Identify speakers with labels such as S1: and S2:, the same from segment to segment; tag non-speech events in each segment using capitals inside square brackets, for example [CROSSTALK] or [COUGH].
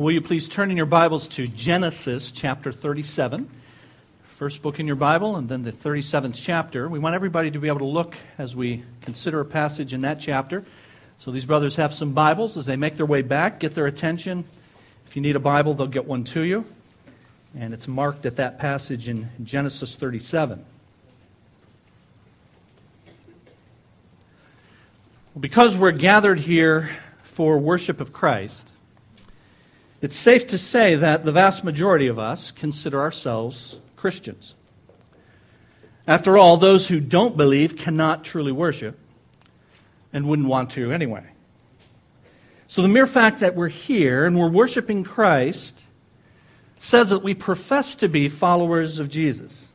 S1: Will you please turn in your Bibles to Genesis chapter 37? First book in your Bible, and then the 37th chapter. We want everybody to be able to look as we consider a passage in that chapter. So these brothers have some Bibles as they make their way back. Get their attention. If you need a Bible, they'll get one to you. And it's marked at that passage in Genesis 37. Because we're gathered here for worship of Christ, it's safe to say that the vast majority of us consider ourselves Christians. After all, those who don't believe cannot truly worship and wouldn't want to anyway. So the mere fact that we're here and we're worshiping Christ says that we profess to be followers of Jesus.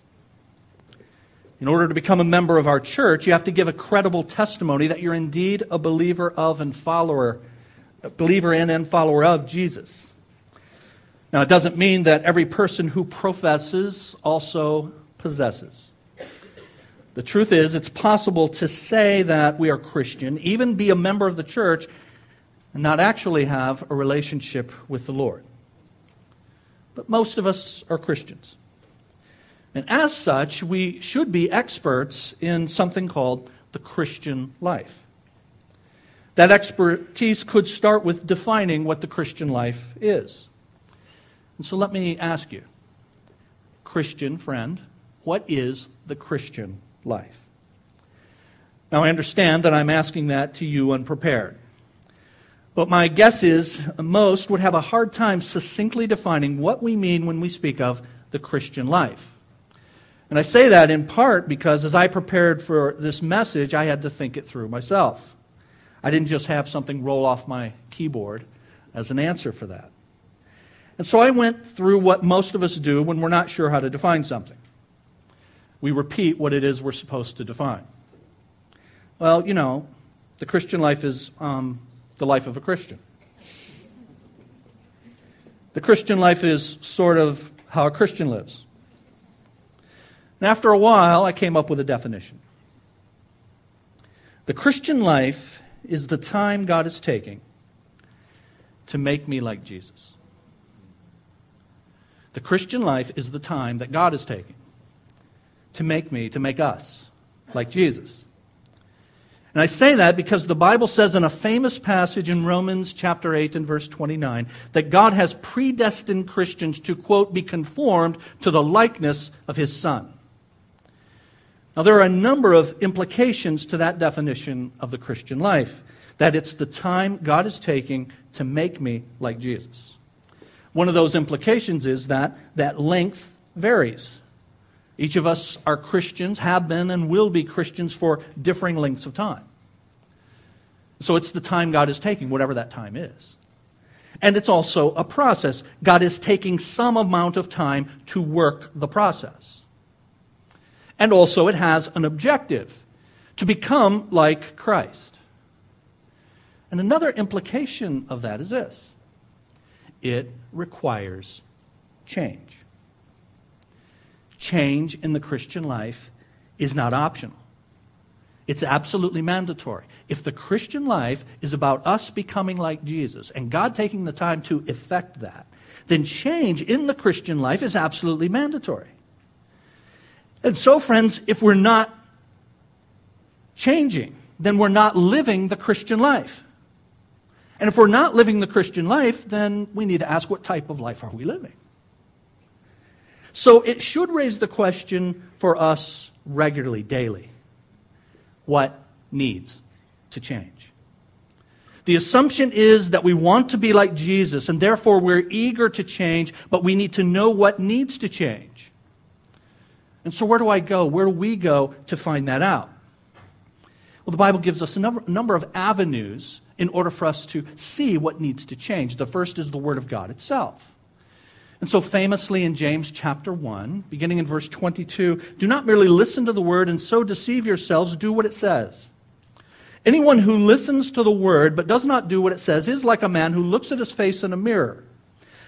S1: In order to become a member of our church, you have to give a credible testimony that you're indeed a believer of and follower, believer in and follower of Jesus. Now, it doesn't mean that every person who professes also possesses. The truth is, it's possible to say that we are Christian, even be a member of the church, and not actually have a relationship with the Lord. But most of us are Christians. And as such, we should be experts in something called the Christian life. That expertise could start with defining what the Christian life is. And so let me ask you, Christian friend, what is the Christian life? Now, I understand that I'm asking that to you unprepared. But my guess is most would have a hard time succinctly defining what we mean when we speak of the Christian life. And I say that in part because as I prepared for this message, I had to think it through myself. I didn't just have something roll off my keyboard as an answer for that. And so I went through what most of us do when we're not sure how to define something. We repeat what it is we're supposed to define. Well, you know, the Christian life is um, the life of a Christian. The Christian life is sort of how a Christian lives. And after a while, I came up with a definition. The Christian life is the time God is taking to make me like Jesus. The Christian life is the time that God is taking to make me, to make us like Jesus. And I say that because the Bible says in a famous passage in Romans chapter 8 and verse 29 that God has predestined Christians to, quote, be conformed to the likeness of his Son. Now, there are a number of implications to that definition of the Christian life that it's the time God is taking to make me like Jesus. One of those implications is that that length varies. Each of us are Christians, have been, and will be Christians for differing lengths of time. So it's the time God is taking, whatever that time is. And it's also a process. God is taking some amount of time to work the process. And also, it has an objective to become like Christ. And another implication of that is this it requires change. Change in the Christian life is not optional. It's absolutely mandatory. If the Christian life is about us becoming like Jesus and God taking the time to effect that, then change in the Christian life is absolutely mandatory. And so, friends, if we're not changing, then we're not living the Christian life. And if we're not living the Christian life, then we need to ask what type of life are we living? So it should raise the question for us regularly, daily what needs to change? The assumption is that we want to be like Jesus, and therefore we're eager to change, but we need to know what needs to change. And so, where do I go? Where do we go to find that out? Well, the Bible gives us a number, of avenues in order for us to see what needs to change. The first is the Word of God itself. And so, famously in James chapter 1, beginning in verse 22, do not merely listen to the Word and so deceive yourselves, do what it says. Anyone who listens to the Word but does not do what it says is like a man who looks at his face in a mirror.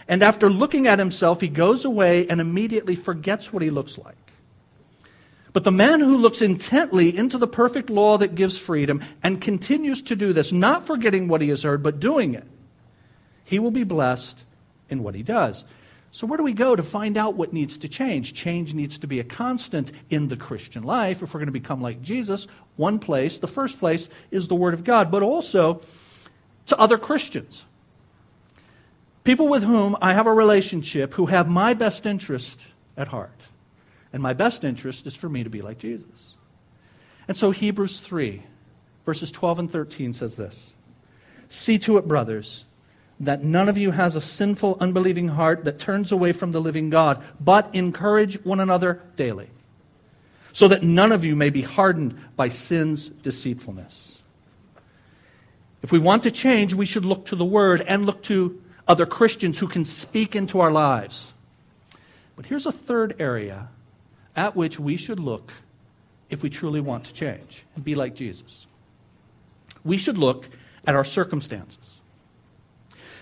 S1: And after looking at himself, he goes away and immediately forgets what he looks like. But the man who looks intently into the perfect law that gives freedom and continues to do this, not forgetting what he has heard, but doing it, he will be blessed in what he does. So, where do we go to find out what needs to change? Change needs to be a constant in the Christian life if we're going to become like Jesus. One place, the first place, is the Word of God, but also to other Christians. People with whom I have a relationship who have my best interest at heart. And my best interest is for me to be like Jesus. And so Hebrews 3, verses 12 and 13 says this See to it, brothers that none of you has a sinful, unbelieving heart that turns away from the living God, but encourage one another daily, so that none of you may be hardened by sin's deceitfulness. If we want to change, we should look to the Word and look to other Christians who can speak into our lives. But here's a third area at which we should look if we truly want to change and be like Jesus. We should look at our circumstances.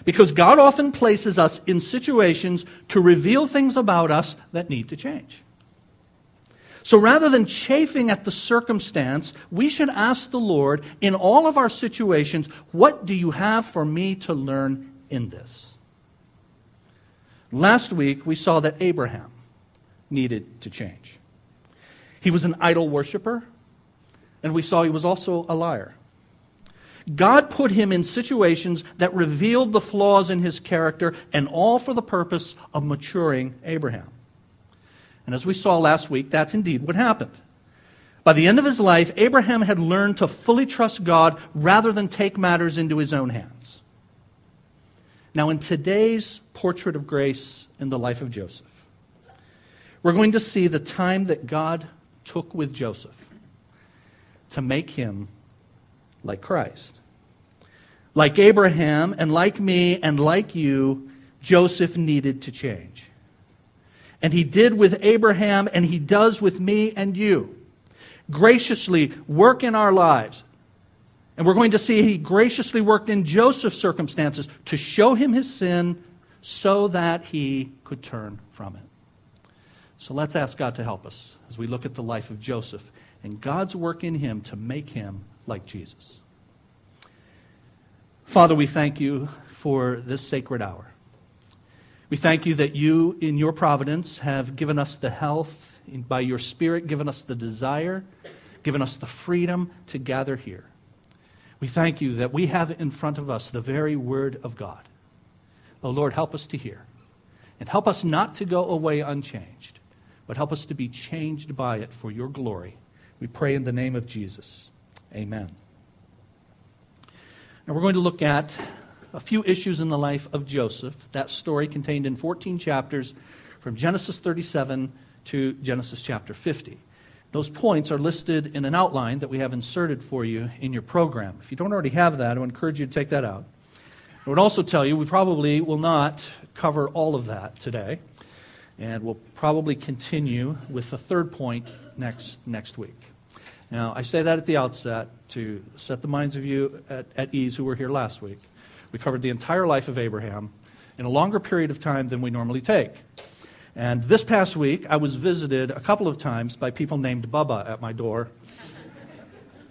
S1: Because God often places us in situations to reveal things about us that need to change. So rather than chafing at the circumstance, we should ask the Lord in all of our situations, what do you have for me to learn in this? Last week, we saw that Abraham needed to change. He was an idol worshiper, and we saw he was also a liar. God put him in situations that revealed the flaws in his character, and all for the purpose of maturing Abraham. And as we saw last week, that's indeed what happened. By the end of his life, Abraham had learned to fully trust God rather than take matters into his own hands. Now, in today's portrait of grace in the life of Joseph, we're going to see the time that God took with Joseph to make him like Christ. Like Abraham and like me and like you, Joseph needed to change. And he did with Abraham and he does with me and you. Graciously work in our lives. And we're going to see he graciously worked in Joseph's circumstances to show him his sin so that he could turn from it. So let's ask God to help us as we look at the life of Joseph and God's work in him to make him like Jesus. Father, we thank you for this sacred hour. We thank you that you, in your providence, have given us the health, by your Spirit, given us the desire, given us the freedom to gather here. We thank you that we have in front of us the very Word of God. Oh Lord, help us to hear. And help us not to go away unchanged, but help us to be changed by it for your glory. We pray in the name of Jesus. Amen. Now we're going to look at a few issues in the life of Joseph. That story contained in 14 chapters from Genesis 37 to Genesis chapter 50. Those points are listed in an outline that we have inserted for you in your program. If you don't already have that, I would encourage you to take that out. I would also tell you we probably will not cover all of that today, and we'll probably continue with the third point next, next week. Now, I say that at the outset to set the minds of you at, at ease who were here last week. We covered the entire life of Abraham in a longer period of time than we normally take. And this past week, I was visited a couple of times by people named Bubba at my door,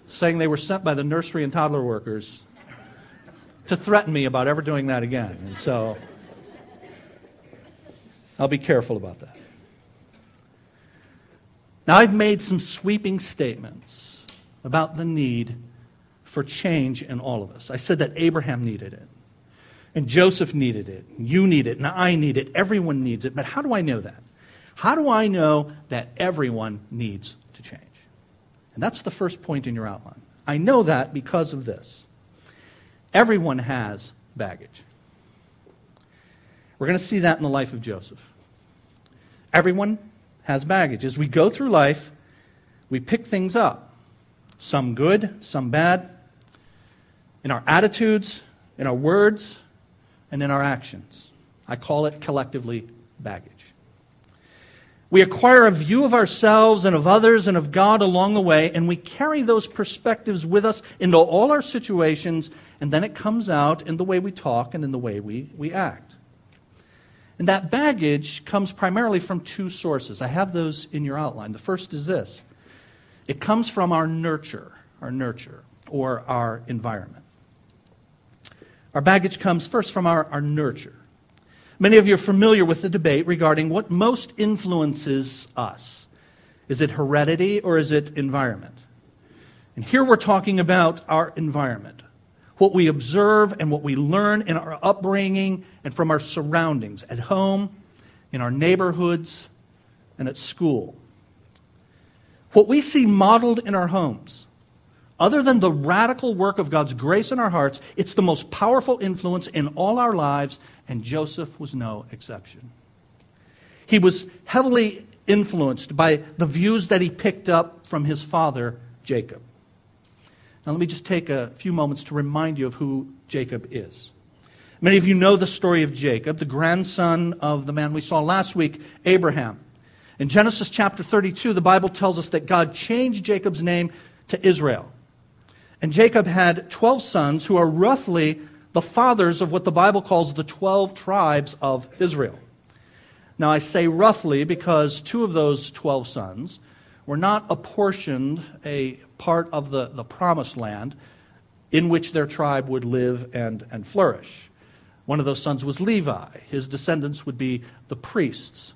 S1: saying they were sent by the nursery and toddler workers to threaten me about ever doing that again. And so I'll be careful about that. Now, I've made some sweeping statements about the need for change in all of us. I said that Abraham needed it, and Joseph needed it, you need it, and I need it, everyone needs it. But how do I know that? How do I know that everyone needs to change? And that's the first point in your outline. I know that because of this. Everyone has baggage. We're going to see that in the life of Joseph. Everyone has baggage. As we go through life, we pick things up some good, some bad, in our attitudes, in our words, and in our actions. I call it collectively baggage. We acquire a view of ourselves and of others and of God along the way, and we carry those perspectives with us into all our situations, and then it comes out in the way we talk and in the way we, we act. And that baggage comes primarily from two sources. I have those in your outline. The first is this it comes from our nurture, our nurture, or our environment. Our baggage comes first from our, our nurture. Many of you are familiar with the debate regarding what most influences us. Is it heredity or is it environment? And here we're talking about our environment, what we observe and what we learn in our upbringing and from our surroundings at home, in our neighborhoods, and at school. What we see modeled in our homes, other than the radical work of God's grace in our hearts, it's the most powerful influence in all our lives, and Joseph was no exception. He was heavily influenced by the views that he picked up from his father, Jacob. Now, let me just take a few moments to remind you of who Jacob is. Many of you know the story of Jacob, the grandson of the man we saw last week, Abraham. In Genesis chapter 32, the Bible tells us that God changed Jacob's name to Israel. And Jacob had 12 sons who are roughly the fathers of what the Bible calls the 12 tribes of Israel. Now, I say roughly because two of those 12 sons were not apportioned a part of the, the promised land in which their tribe would live and, and flourish. One of those sons was Levi. His descendants would be the priests.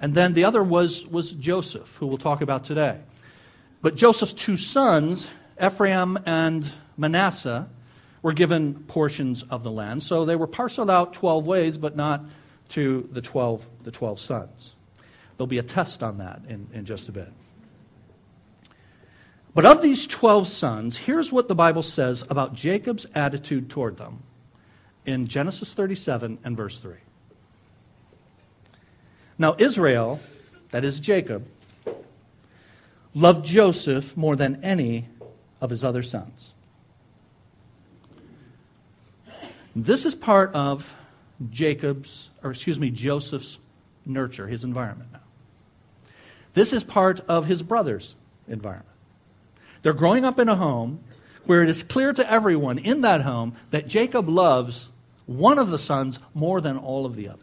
S1: And then the other was, was Joseph, who we'll talk about today. But Joseph's two sons, Ephraim and Manasseh, were given portions of the land. So they were parceled out 12 ways, but not to the 12, the 12 sons. There'll be a test on that in, in just a bit. But of these 12 sons, here's what the Bible says about Jacob's attitude toward them in Genesis 37 and verse 3. Now, Israel, that is Jacob, loved Joseph more than any of his other sons. This is part of Jacob's, or excuse me, Joseph's nurture, his environment now. This is part of his brother's environment. They're growing up in a home where it is clear to everyone in that home that Jacob loves one of the sons more than all of the others.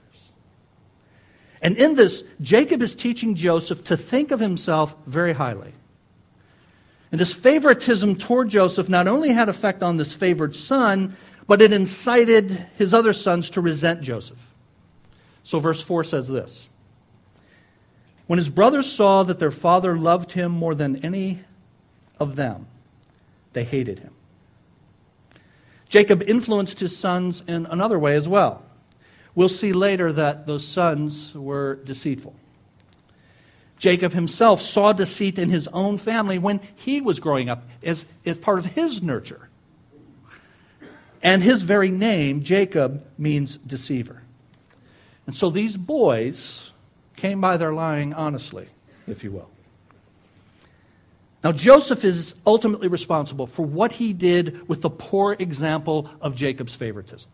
S1: And in this, Jacob is teaching Joseph to think of himself very highly. And this favoritism toward Joseph not only had effect on this favored son, but it incited his other sons to resent Joseph. So, verse 4 says this When his brothers saw that their father loved him more than any of them, they hated him. Jacob influenced his sons in another way as well. We'll see later that those sons were deceitful. Jacob himself saw deceit in his own family when he was growing up as, as part of his nurture. And his very name, Jacob, means deceiver. And so these boys came by their lying honestly, if you will. Now, Joseph is ultimately responsible for what he did with the poor example of Jacob's favoritism.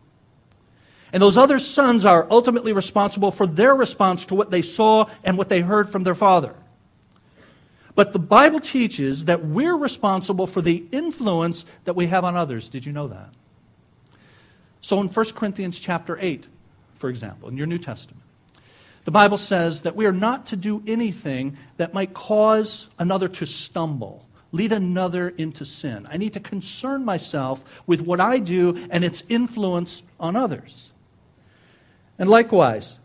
S1: And those other sons are ultimately responsible for their response to what they saw and what they heard from their father. But the Bible teaches that we're responsible for the influence that we have on others. Did you know that? So in 1 Corinthians chapter 8, for example, in your New Testament, the Bible says that we are not to do anything that might cause another to stumble, lead another into sin. I need to concern myself with what I do and its influence on others. And likewise,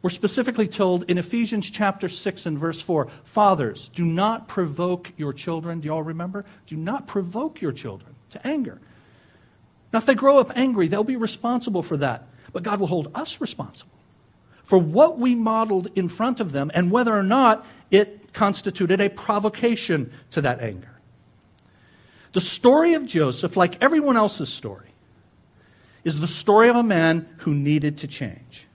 S1: we're specifically told in Ephesians chapter 6 and verse 4 Fathers, do not provoke your children. Do you all remember? Do not provoke your children to anger. Now, if they grow up angry, they'll be responsible for that. But God will hold us responsible for what we modeled in front of them and whether or not it constituted a provocation to that anger. The story of Joseph, like everyone else's story, is the story of a man who needed to change.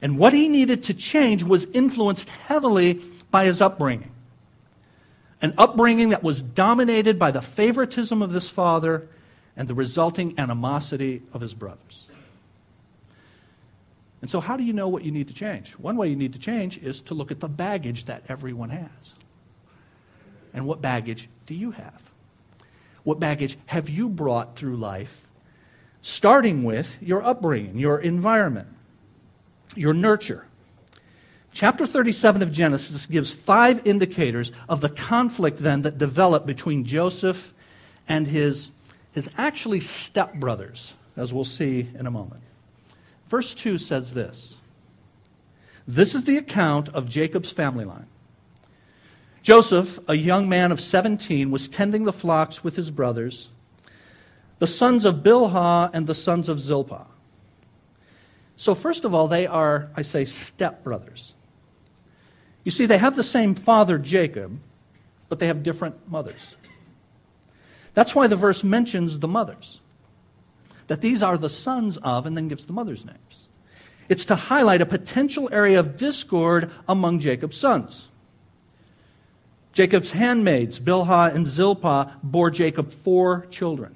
S1: And what he needed to change was influenced heavily by his upbringing. An upbringing that was dominated by the favoritism of this father and the resulting animosity of his brothers. And so, how do you know what you need to change? One way you need to change is to look at the baggage that everyone has. And what baggage do you have? What baggage have you brought through life starting with your upbringing, your environment, your nurture. Chapter 37 of Genesis gives five indicators of the conflict then that developed between Joseph and his, his actually stepbrothers, as we'll see in a moment. Verse 2 says this This is the account of Jacob's family line. Joseph, a young man of 17, was tending the flocks with his brothers, the sons of Bilhah and the sons of Zilpah. So, first of all, they are, I say, stepbrothers. You see, they have the same father, Jacob, but they have different mothers. That's why the verse mentions the mothers. That these are the sons of, and then gives the mothers' names. It's to highlight a potential area of discord among Jacob's sons. Jacob's handmaids, Bilhah and Zilpah, bore Jacob four children.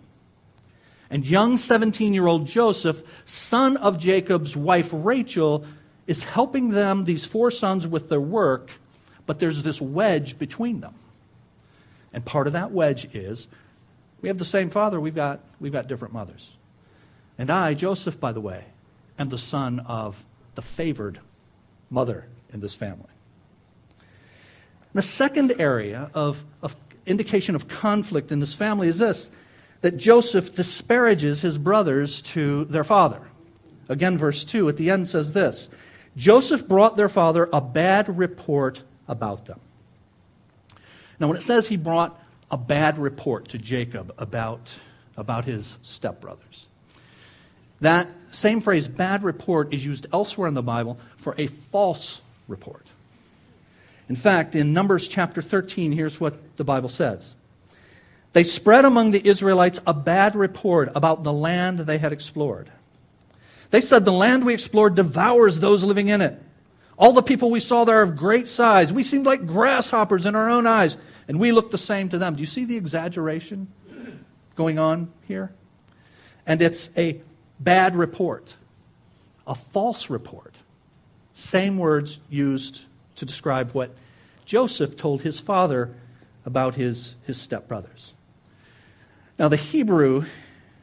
S1: And young 17 year old Joseph, son of Jacob's wife Rachel, is helping them, these four sons, with their work, but there's this wedge between them. And part of that wedge is we have the same father, we've got, we've got different mothers. And I, Joseph, by the way, am the son of the favored mother in this family. And the second area of, of indication of conflict in this family is this that Joseph disparages his brothers to their father. Again, verse 2 at the end says this Joseph brought their father a bad report about them. Now, when it says he brought a bad report to Jacob about, about his stepbrothers, that same phrase, bad report, is used elsewhere in the Bible for a false report. In fact, in Numbers chapter 13, here's what the Bible says They spread among the Israelites a bad report about the land they had explored. They said, The land we explored devours those living in it. All the people we saw there are of great size. We seemed like grasshoppers in our own eyes, and we looked the same to them. Do you see the exaggeration going on here? And it's a bad report, a false report. Same words used to describe what Joseph told his father about his, his stepbrothers. Now, the Hebrew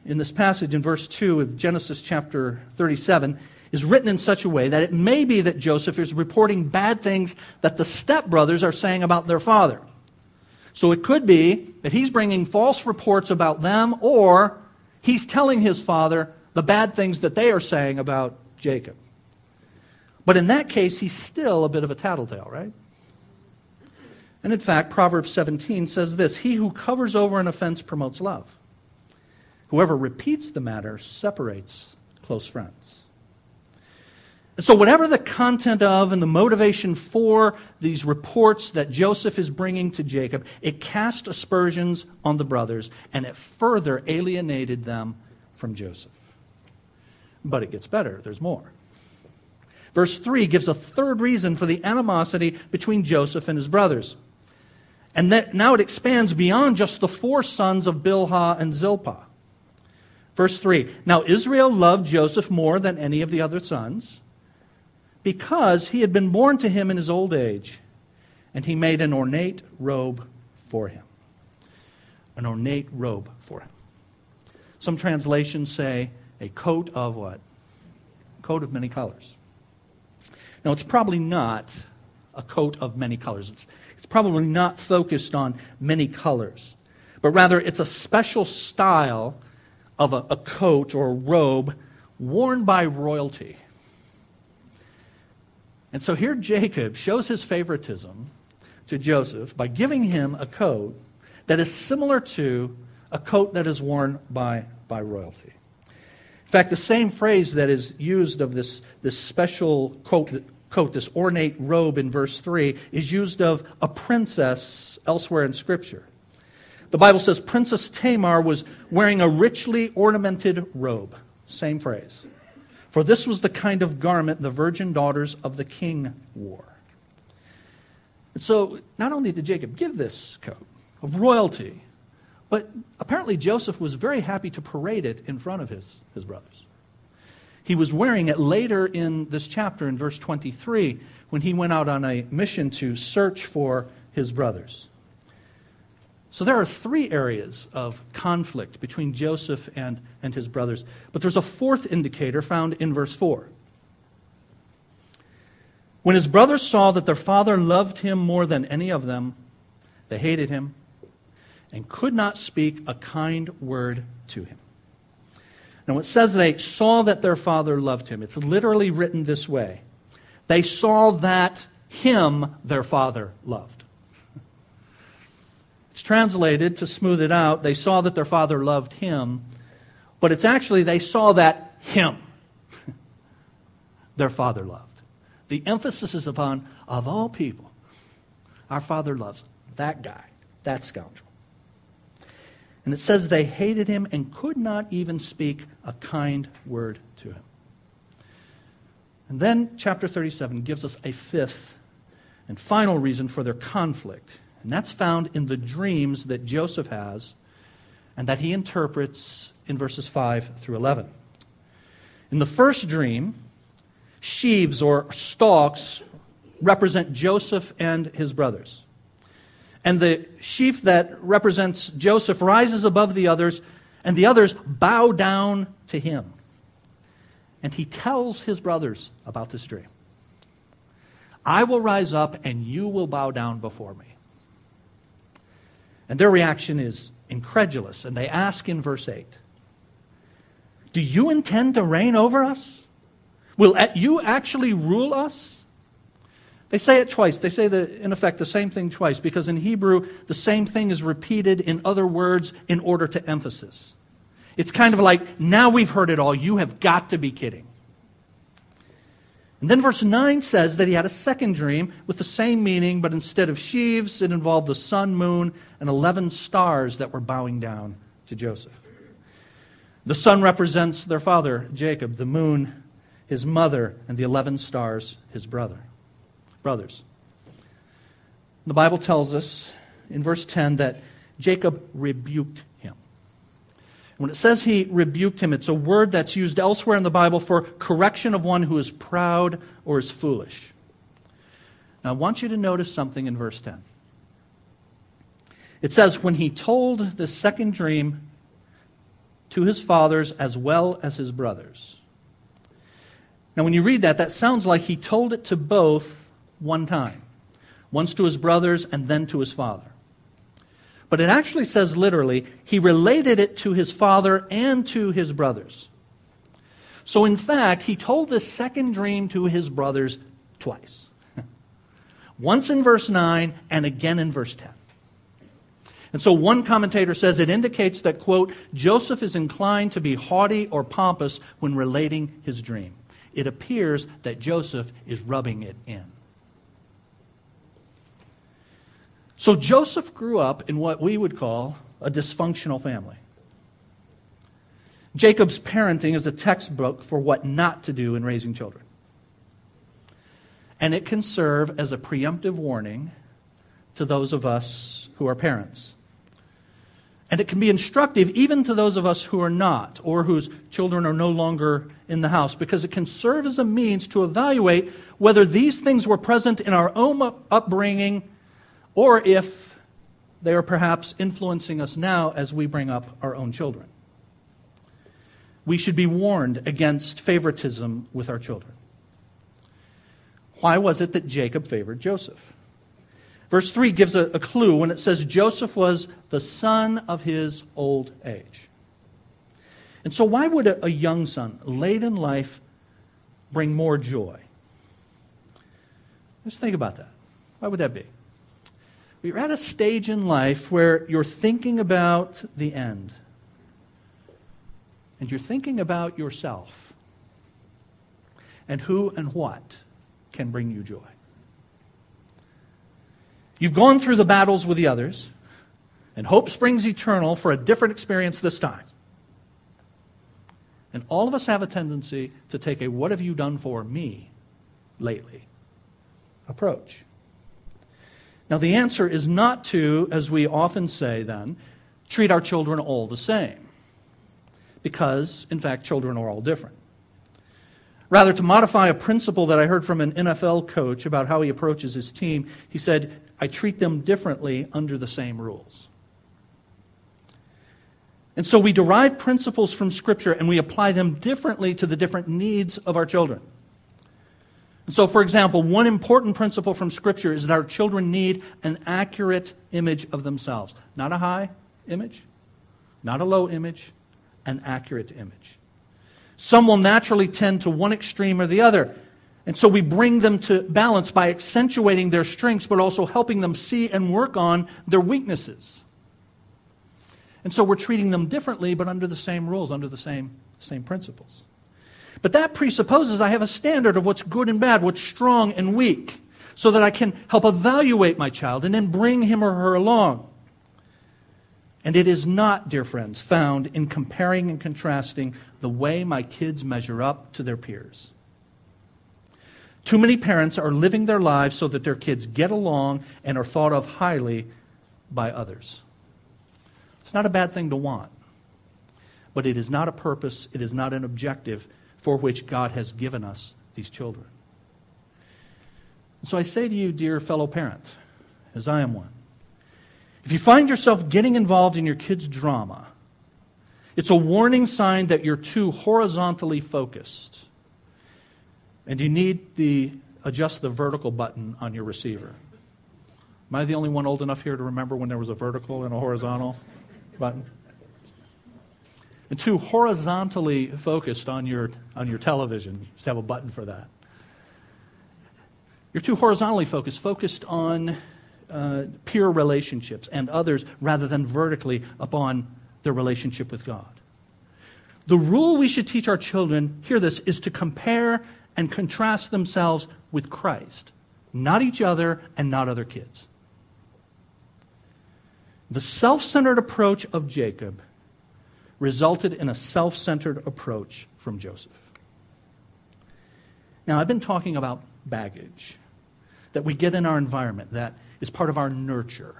S1: in this passage in verse 2 of Genesis chapter 37 is written in such a way that it may be that Joseph is reporting bad things that the stepbrothers are saying about their father. So it could be that he's bringing false reports about them, or he's telling his father the bad things that they are saying about Jacob. But in that case, he's still a bit of a tattletale, right? And in fact, Proverbs 17 says this He who covers over an offense promotes love. Whoever repeats the matter separates close friends. And so, whatever the content of and the motivation for these reports that Joseph is bringing to Jacob, it cast aspersions on the brothers and it further alienated them from Joseph. But it gets better, there's more. Verse 3 gives a third reason for the animosity between Joseph and his brothers. And that now it expands beyond just the four sons of Bilhah and Zilpah. Verse 3 Now Israel loved Joseph more than any of the other sons because he had been born to him in his old age, and he made an ornate robe for him. An ornate robe for him. Some translations say a coat of what? Coat of many colors. Now, it's probably not a coat of many colors. It's, it's probably not focused on many colors, but rather it's a special style of a, a coat or a robe worn by royalty. And so here Jacob shows his favoritism to Joseph by giving him a coat that is similar to a coat that is worn by, by royalty. In fact, the same phrase that is used of this, this special coat, coat, this ornate robe in verse 3, is used of a princess elsewhere in Scripture. The Bible says Princess Tamar was wearing a richly ornamented robe. Same phrase. For this was the kind of garment the virgin daughters of the king wore. And so, not only did Jacob give this coat of royalty, but apparently Joseph was very happy to parade it in front of his, his brothers. He was wearing it later in this chapter, in verse 23, when he went out on a mission to search for his brothers. So there are three areas of conflict between Joseph and, and his brothers. But there's a fourth indicator found in verse 4. When his brothers saw that their father loved him more than any of them, they hated him and could not speak a kind word to him. Now, it says they saw that their father loved him. It's literally written this way They saw that him their father loved. It's translated to smooth it out. They saw that their father loved him, but it's actually they saw that him their father loved. The emphasis is upon, of all people, our father loves that guy, that scoundrel. And it says they hated him and could not even speak a kind word to him. And then chapter 37 gives us a fifth and final reason for their conflict. And that's found in the dreams that Joseph has and that he interprets in verses 5 through 11. In the first dream, sheaves or stalks represent Joseph and his brothers. And the sheaf that represents Joseph rises above the others, and the others bow down to him. And he tells his brothers about this dream I will rise up, and you will bow down before me. And their reaction is incredulous, and they ask in verse 8 Do you intend to reign over us? Will you actually rule us? They say it twice. They say, the, in effect, the same thing twice because in Hebrew, the same thing is repeated in other words in order to emphasis. It's kind of like, now we've heard it all. You have got to be kidding. And then verse 9 says that he had a second dream with the same meaning, but instead of sheaves, it involved the sun, moon, and 11 stars that were bowing down to Joseph. The sun represents their father, Jacob, the moon, his mother, and the 11 stars, his brother brothers. The Bible tells us in verse 10 that Jacob rebuked him. When it says he rebuked him, it's a word that's used elsewhere in the Bible for correction of one who is proud or is foolish. Now, I want you to notice something in verse 10. It says, When he told the second dream to his fathers as well as his brothers. Now, when you read that, that sounds like he told it to both one time once to his brothers and then to his father. But it actually says literally, he related it to his father and to his brothers. So, in fact, he told the second dream to his brothers twice [LAUGHS] once in verse 9 and again in verse 10. And so one commentator says it indicates that, quote, Joseph is inclined to be haughty or pompous when relating his dream. It appears that Joseph is rubbing it in. So Joseph grew up in what we would call a dysfunctional family. Jacob's parenting is a textbook for what not to do in raising children. And it can serve as a preemptive warning to those of us who are parents. And it can be instructive even to those of us who are not, or whose children are no longer in the house, because it can serve as a means to evaluate whether these things were present in our own upbringing or if they are perhaps influencing us now as we bring up our own children. We should be warned against favoritism with our children. Why was it that Jacob favored Joseph? Verse 3 gives a, a, clue when it says Joseph was the son of his old age. And so, why would a, a young son, late in life, bring more joy? Just think about that. Why would that be? You're at a stage in life where you're thinking about the end. And you're thinking about yourself and who and what can bring you joy. You've gone through the battles with the others, and hope springs eternal for a different experience this time. And all of us have a tendency to take a what have you done for me lately approach. Now, the answer is not to, as we often say then, treat our children all the same. Because, in fact, children are all different. Rather, to modify a principle that I heard from an NFL coach about how he approaches his team, he said, I treat them differently under the same rules. And so we derive principles from Scripture and we apply them differently to the different needs of our children. So, for example, one important principle from Scripture is that our children need an accurate image of themselves. Not a high image, not a low image, an accurate image. Some will naturally tend to one extreme or the other. And so we bring them to balance by accentuating their strengths, but also helping them see and work on their weaknesses. And so we're treating them differently, but under the same rules, under the same, same principles. But that presupposes I have a standard of what's good and bad, what's strong and weak, so that I can help evaluate my child and then bring him or her along. And it is not, dear friends, found in comparing and contrasting the way my kids measure up to their peers. Too many parents are living their lives so that their kids get along and are thought of highly by others. It's not a bad thing to want, but it is not a purpose, it is not an objective for which God has given us these children. So I say to you, dear fellow parent, as I am one, if you find yourself getting involved in your kid's drama, it's a warning sign that you're too horizontally focused. And you need the adjust the vertical button on your receiver. Am I the only one old enough here to remember when there was a vertical and a horizontal button? And too horizontally focused on your, on your television. You just have a button for that. You're too horizontally focused, focused on uh, peer relationships and others rather than vertically upon their relationship with God. The rule we should teach our children, hear this, is to compare and contrast themselves with Christ, not each other and not other kids. The self centered approach of Jacob resulted in a self centered approach from Joseph. Now, I've been talking about baggage that we get in our environment, that is part of our nurture.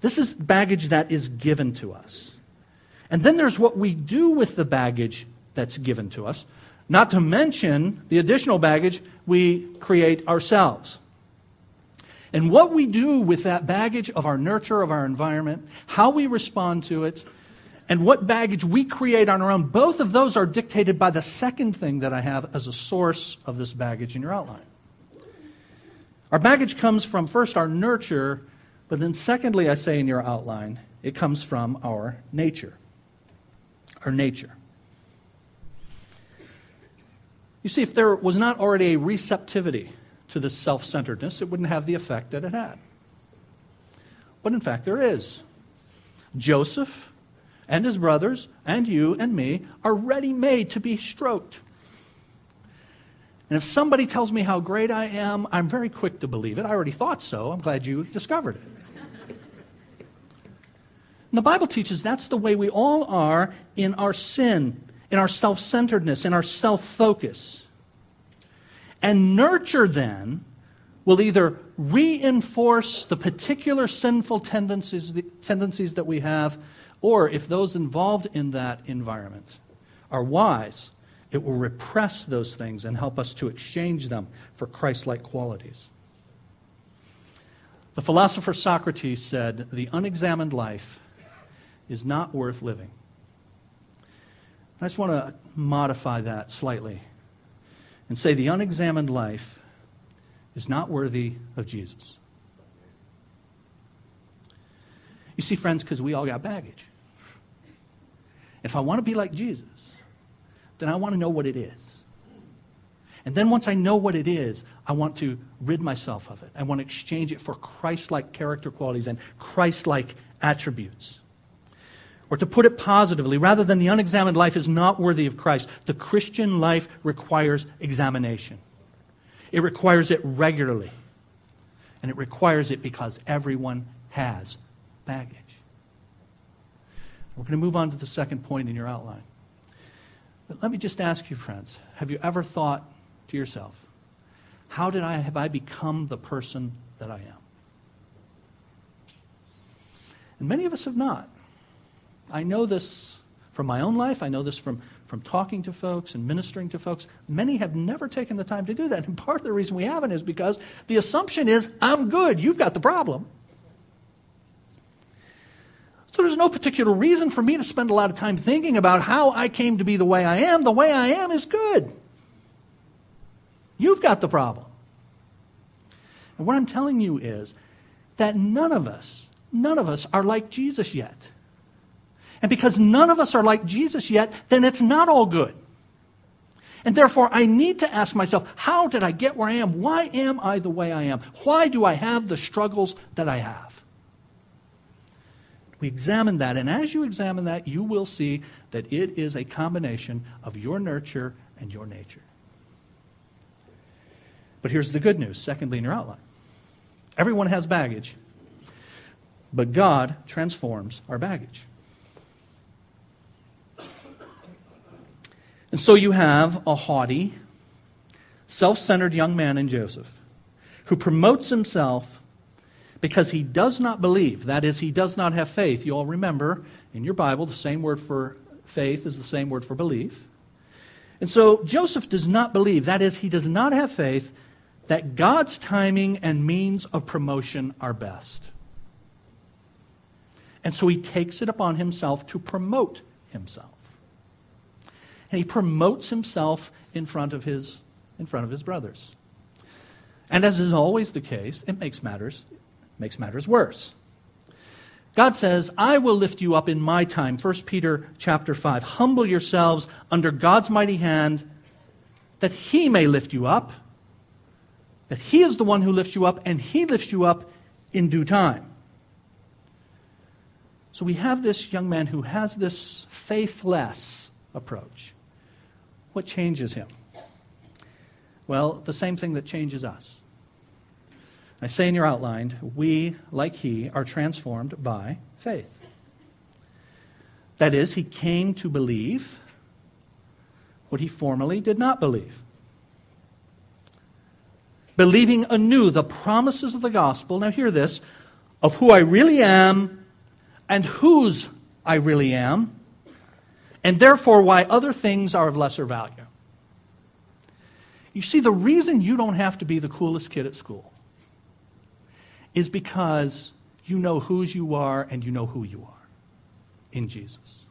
S1: This is baggage that is given to us. And then there's what we do with the baggage that's given to us, not to mention the additional baggage we create ourselves. And what we do with that baggage of our nurture, of our environment, how we respond to it, and what baggage we create on our own, both of those are dictated by the second thing that I have as a source of this baggage in your outline. Our baggage comes from first our nurture, but then secondly, I say in your outline, it comes from our nature. Our nature. You see, if there was not already a receptivity to this self centeredness, it wouldn't have the effect that it had. But in fact, there is. Joseph and his brothers and you and me are ready made to be stroked. And if somebody tells me how great I am, I'm very quick to believe it. I already thought so. I'm glad you discovered it. And the Bible teaches that's the way we all are in our sin, in our self centeredness, in our self focus. And nurture then will either reinforce the particular sinful tendencies, tendencies that we have, or if those involved in that environment are wise, it will repress those things and help us to exchange them for Christ like qualities. The philosopher Socrates said, The unexamined life is not worth living. I just want to modify that slightly and say the unexamined life is not worthy of Jesus. You see, friends, because we all got baggage. If I want to be like Jesus, then I want to know what it is. And then once I know what it is, I want to rid myself of it. I want to exchange it for Christ like character qualities and Christ like attributes. Or to put it positively, rather than the unexamined life is not worthy of Christ, the Christian life requires examination. It requires it regularly. And it requires it because everyone has baggage. We're going to move on to the second point in your outline. But let me just ask you, friends, have you ever thought to yourself, how did I have I become the person that I am? And many of us have not. I know this from my own life. I know this from, from talking to folks and ministering to folks. Many have never taken the time to do that. And part of the reason we haven't is because the assumption is, I'm good, you've got the problem. So there's no particular reason for me to spend a lot of time thinking about how I came to be the way I am. The way I am is good. You've got the problem. And what I'm telling you is that none of us, none of us are like Jesus yet. And because none of us are like Jesus yet, then it's not all good. And therefore, I need to ask myself, how did I get where I am? Why am I the way I am? Why do I have the struggles that I have? We examine that, and as you examine that, you will see that it is a combination of your nurture and your nature. But here's the good news, secondly, in your outline everyone has baggage, but God transforms our baggage. And so you have a haughty, self centered young man in Joseph who promotes himself because he does not believe. That is, he does not have faith. You all remember in your Bible, the same word for faith is the same word for belief. And so Joseph does not believe. That is, he does not have faith that God's timing and means of promotion are best. And so he takes it upon himself to promote himself and he promotes himself in front of his, in front of his brothers. And as is always the case, it makes matters, makes matters worse. God says, I will lift you up in my time. 1 Peter chapter 5. Humble yourselves under God's mighty hand that he may lift you up. That he is the one who lifts you up, and he lifts you up in due time. So we have this young man who has this faithless approach. What changes him? Well, the same thing that changes us. I say in your outline, we, like he, are transformed by faith. That is, he came to believe what he formerly did not believe. Believing anew the promises of the gospel, now hear this, of who I really am and whose I really am, and therefore why other things are of lesser value. You see, the reason you don't have to be the coolest kid at school is because you know whose you are and you know who you are in Jesus.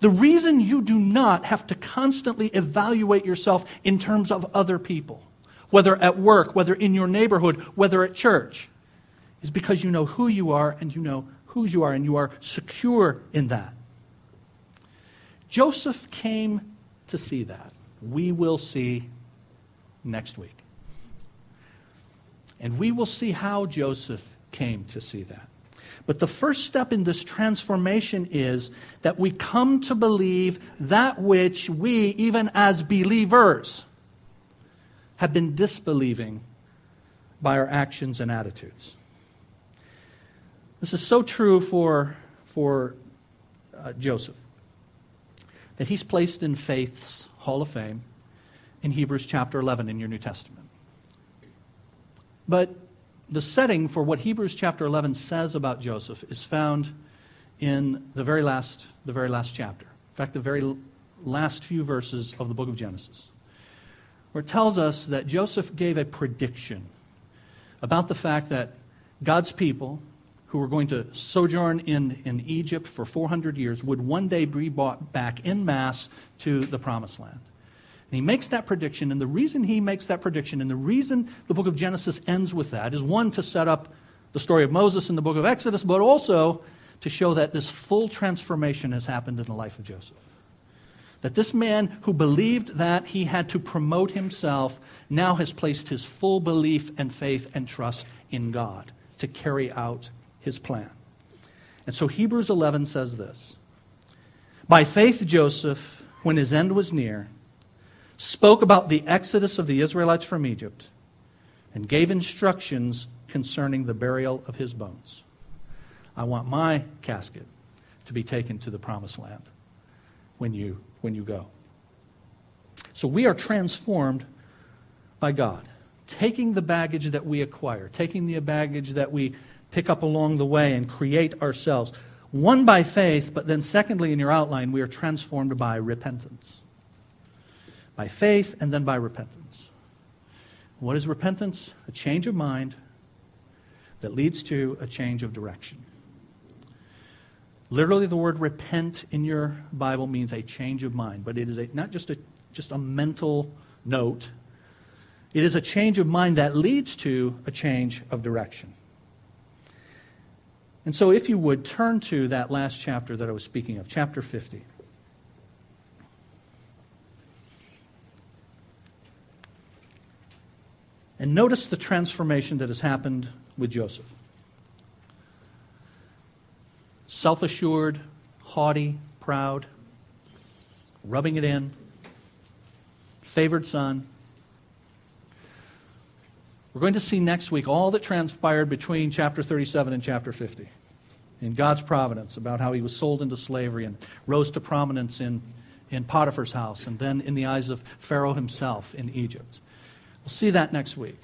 S1: The reason you do not have to constantly evaluate yourself in terms of other people, whether at work, whether in your neighborhood, whether at church, is because you know who you are and you know whose you are and you are secure in that. Joseph came to see that. We will see next week. And we will see how Joseph came to see that. But the first step in this transformation is that we come to believe that which we, even as believers, have been disbelieving by our actions and attitudes. This is so true for, for uh, Joseph that he's placed in faith's hall of fame in Hebrews chapter 11 in your New Testament. But the setting for what Hebrews chapter 11 says about Joseph is found in the very last, the very last chapter. In fact, the very last few verses of the book of Genesis, where it tells us that Joseph gave a prediction about the fact that God's people, who were going to sojourn in, in Egypt for 400 years would one day be brought back in mass to the promised land. And he makes that prediction, and the reason he makes that prediction, and the reason the book of Genesis ends with that, is one, to set up the story of Moses in the book of Exodus, but also to show that this full transformation has happened in the life of Joseph. That this man who believed that he had to promote himself now has placed his full belief and faith and trust in God to carry out his plan. And so Hebrews 11 says this By faith, Joseph, when his end was near, spoke about the exodus of the Israelites from Egypt and gave instructions concerning the burial of his bones. I want my casket to be taken to the promised land when you, when you go. So we are transformed by God, taking the baggage that we acquire, taking the baggage that we pick up along the way and create ourselves. One by faith, but then secondly, in your outline, we are transformed by repentance. By faith and then by repentance. What is repentance? A change of mind that leads to a change of direction. Literally, the word repent in your Bible means a change of mind, but it is a, not just a, just a mental note. It is a change of mind that leads to a change of direction. And so, if you would, turn to that last chapter that I was speaking of, chapter 50. And notice the transformation that has happened with Joseph. Self assured, haughty, proud, rubbing it in, favored son. We're going to see next week all that transpired between chapter 37 and chapter 50 in God's providence about how he was sold into slavery and rose to prominence in, in Potiphar's house and then in the eyes of Pharaoh himself in Egypt. We'll see that next week.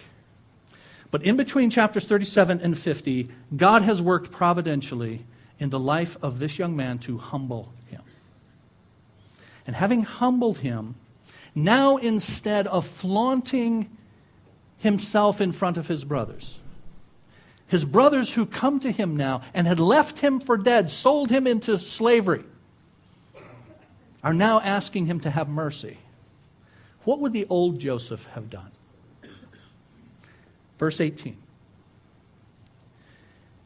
S1: But in between chapters 37 and 50, God has worked providentially in the life of this young man to humble him. And having humbled him, now instead of flaunting himself in front of his brothers, his brothers who come to him now and had left him for dead, sold him into slavery, are now asking him to have mercy. What would the old Joseph have done? Verse 18.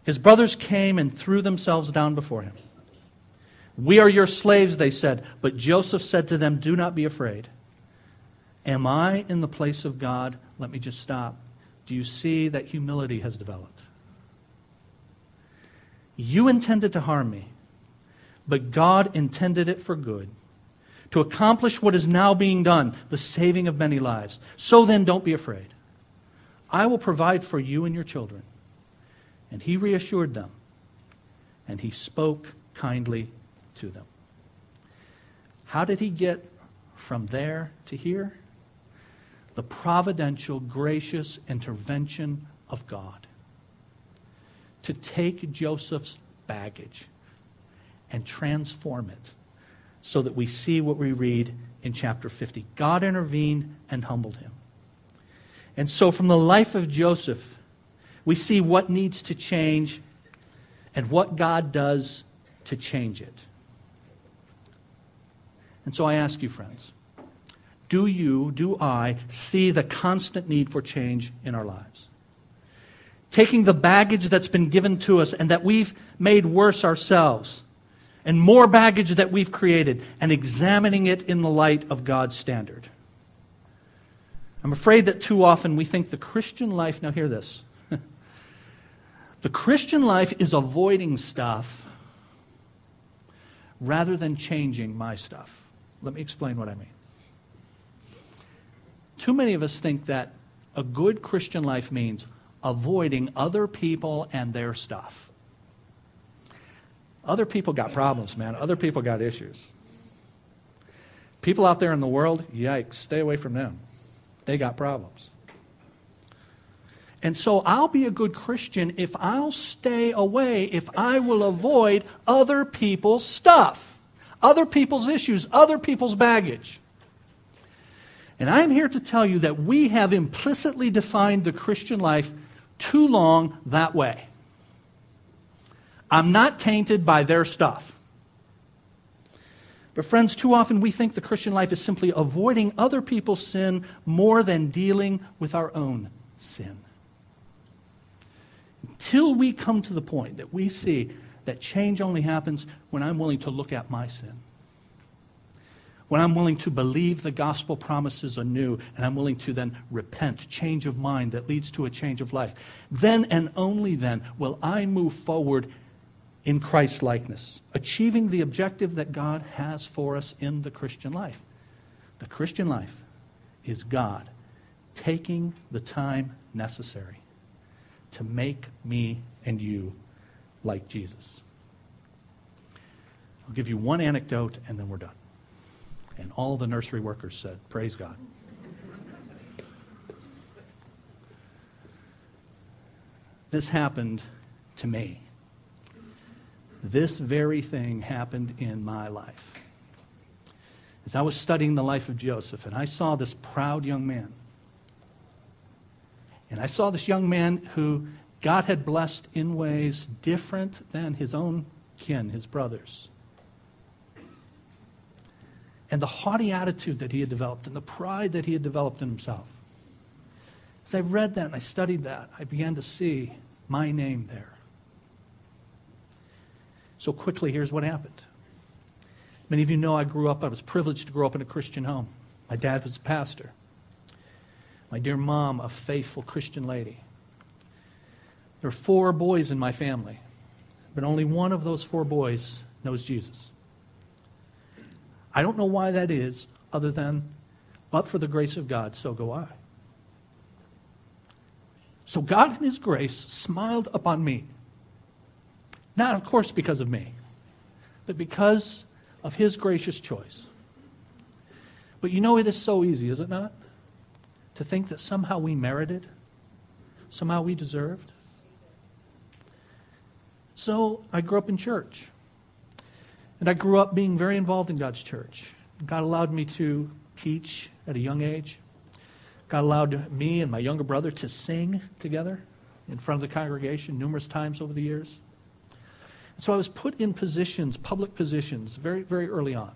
S1: His brothers came and threw themselves down before him. We are your slaves, they said. But Joseph said to them, Do not be afraid. Am I in the place of God? Let me just stop. Do you see that humility has developed? You intended to harm me, but God intended it for good, to accomplish what is now being done, the saving of many lives. So then, don't be afraid. I will provide for you and your children. And he reassured them, and he spoke kindly to them. How did he get from there to here? The providential, gracious intervention of God to take Joseph's baggage and transform it so that we see what we read in chapter 50. God intervened and humbled him. And so, from the life of Joseph, we see what needs to change and what God does to change it. And so, I ask you, friends, do you, do I, see the constant need for change in our lives? Taking the baggage that's been given to us and that we've made worse ourselves, and more baggage that we've created, and examining it in the light of God's standard. I'm afraid that too often we think the Christian life, now hear this. [LAUGHS] the Christian life is avoiding stuff rather than changing my stuff. Let me explain what I mean. Too many of us think that a good Christian life means avoiding other people and their stuff. Other people got problems, man. Other people got issues. People out there in the world, yikes, stay away from them. They got problems. And so I'll be a good Christian if I'll stay away, if I will avoid other people's stuff, other people's issues, other people's baggage. And I'm here to tell you that we have implicitly defined the Christian life too long that way. I'm not tainted by their stuff. But, friends, too often we think the Christian life is simply avoiding other people's sin more than dealing with our own sin. Until we come to the point that we see that change only happens when I'm willing to look at my sin. When I'm willing to believe the gospel promises anew, and I'm willing to then repent, change of mind that leads to a change of life, then and only then will I move forward in Christ likeness, achieving the objective that God has for us in the Christian life. The Christian life is God taking the time necessary to make me and you like Jesus. I'll give you one anecdote and then we're done. And all the nursery workers said, Praise God. this happened to me this very thing happened in my life. As I was studying the life of Joseph, and I saw this proud young man. And I saw this young man who God had blessed in ways different than his own kin, his brothers. And the haughty attitude that he had developed and the pride that he had developed in himself. As I read that and I studied that, I began to see my name there. So, quickly, here's what happened. Many of you know I grew up, I was privileged to grow up in a Christian home. My dad was a pastor. My dear mom, a faithful Christian lady. There are four boys in my family, but only one of those four boys knows Jesus. I don't know why that is, other than, but for the grace of God, so go I. So God, in His grace, smiled upon me. Not, of course, because of me, but because of His gracious choice. But you know, it is so easy, is it not? To think that somehow we merited, somehow we deserved. So I grew up in church. And I grew up being very involved in God's church. God allowed me to teach at a young age. God allowed me and my younger brother to sing together in front of the congregation numerous times over the years. And so I was put in positions, public positions, very, very early on.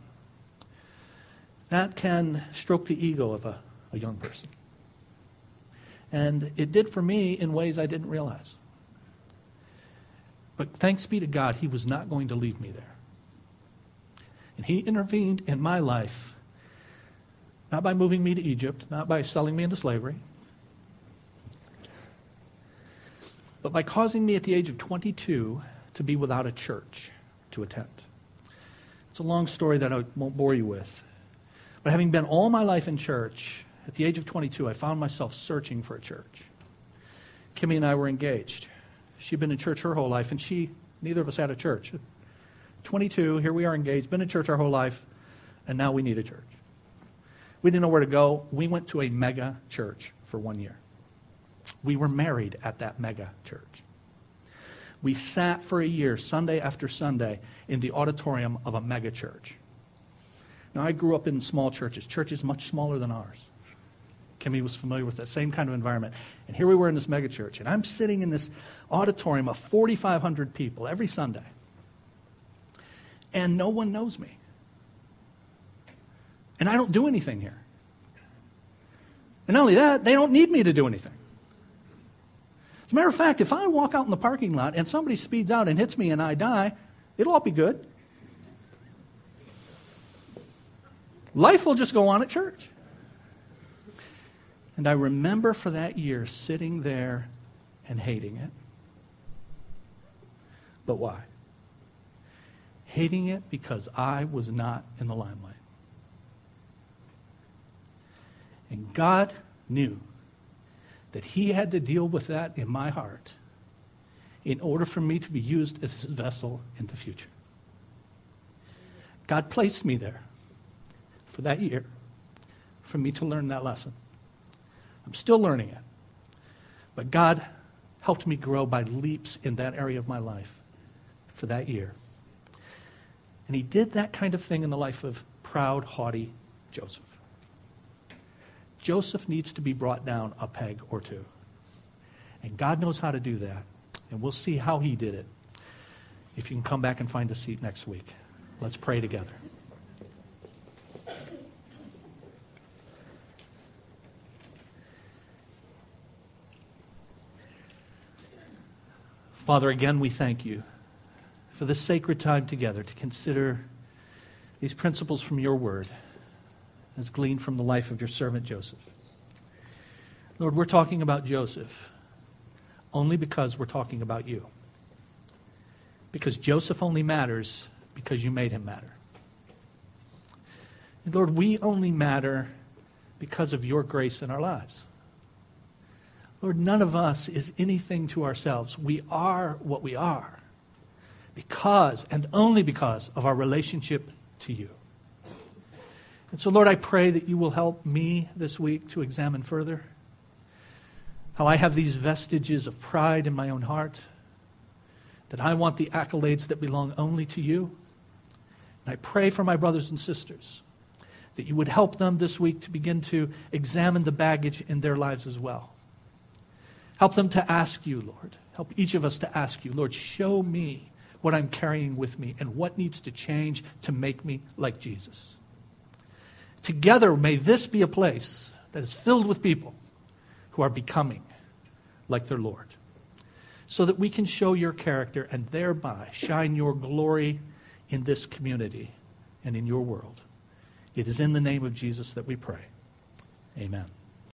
S1: That can stroke the ego of a, a young person. And it did for me in ways I didn't realize. But thanks be to God, He was not going to leave me there. And He intervened in my life, not by moving me to Egypt, not by selling me into slavery, but by causing me at the age of 22 to be without a church to attend. It's a long story that I won't bore you with. But having been all my life in church, at the age of 22, I found myself searching for a church. Kimmy and I were engaged. She'd been in church her whole life, and she, neither of us had a church. 22, here we are engaged, been in church our whole life, and now we need a church. We didn't know where to go. We went to a mega church for one year. We were married at that mega church. We sat for a year, Sunday after Sunday, in the auditorium of a mega church. Now, I grew up in small churches, churches much smaller than ours. Kimmy was familiar with that same kind of environment. And here we were in this mega church, and I'm sitting in this auditorium of 4,500 people every Sunday and no one knows me. And I don't do anything here. And not only that, they don't need me to do anything. As a matter of fact, if I walk out in the parking lot and somebody speeds out and hits me and I die, it'll all be good. Life will just go on at church. And I remember for that year sitting there and hating it. But why? Hating it because I was not in the limelight. And God knew that He had to deal with that in my heart in order for me to be used as His vessel in the future. God placed me there for that year for me to learn that lesson. I'm still learning it. But God helped me grow by leaps in that area of my life for that year. And he did that kind of thing in the life of proud, haughty Joseph. Joseph needs to be brought down a peg or two. And God knows how to do that. And we'll see how he did it if you can come back and find a seat next week. Let's pray together. Father, again, we thank you for this sacred time together to consider these principles from your word as gleaned from the life of your servant Joseph. Lord, we're talking about Joseph only because we're talking about you. Because Joseph only matters because you made him matter. And Lord, we only matter because of your grace in our lives. Lord, none of us is anything to ourselves. We are what we are because and only because of our relationship to you. And so, Lord, I pray that you will help me this week to examine further how I have these vestiges of pride in my own heart, that I want the accolades that belong only to you. And I pray for my brothers and sisters that you would help them this week to begin to examine the baggage in their lives as well. Help them to ask you, Lord. Help each of us to ask you, Lord, show me what I'm carrying with me and what needs to change to make me like Jesus. Together, may this be a place that is filled with people who are becoming like their Lord, so that we can show your character and thereby shine your glory in this community and in your world. It is in the name of Jesus that we pray. Amen.